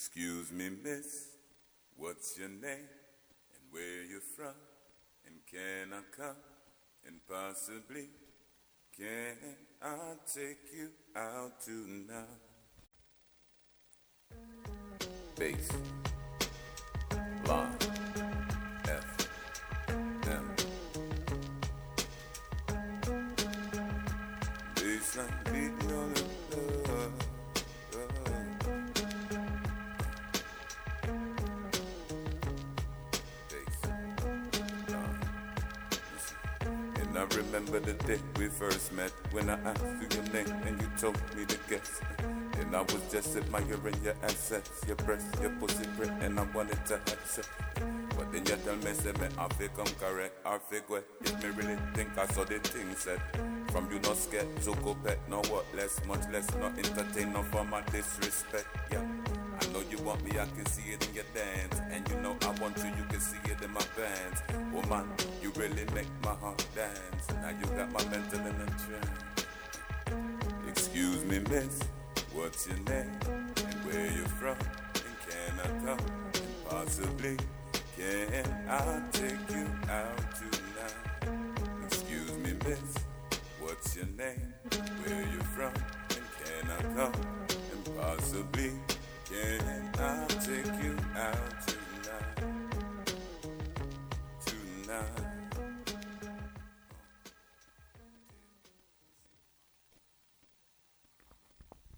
Excuse me, miss, what's your name and where you from? And can I come and possibly can I take you out tonight? Bass, line, F, M. On the floor. I remember the day we first met when I asked you your name and you told me to guess. And I was just admiring your assets, your breast, your pussy print, and I wanted to sex. But then you tell me, say me, I feel come correct, I feel wet. If me really think I saw the thing said. From you not scared, to go back, no what less, much less, not entertain, no for my disrespect, yeah. I know you want me, I can see it in your dance. And you know I want you, you can see it in my bands. Woman, you really make my heart dance. And now you got my mental in a trance. Excuse me, miss, what's your name? And where you from? And can I come? And possibly, can I take you out tonight? Excuse me, miss, what's your name? Where you from? And can I come? And possibly, can I take you out tonight? Tonight.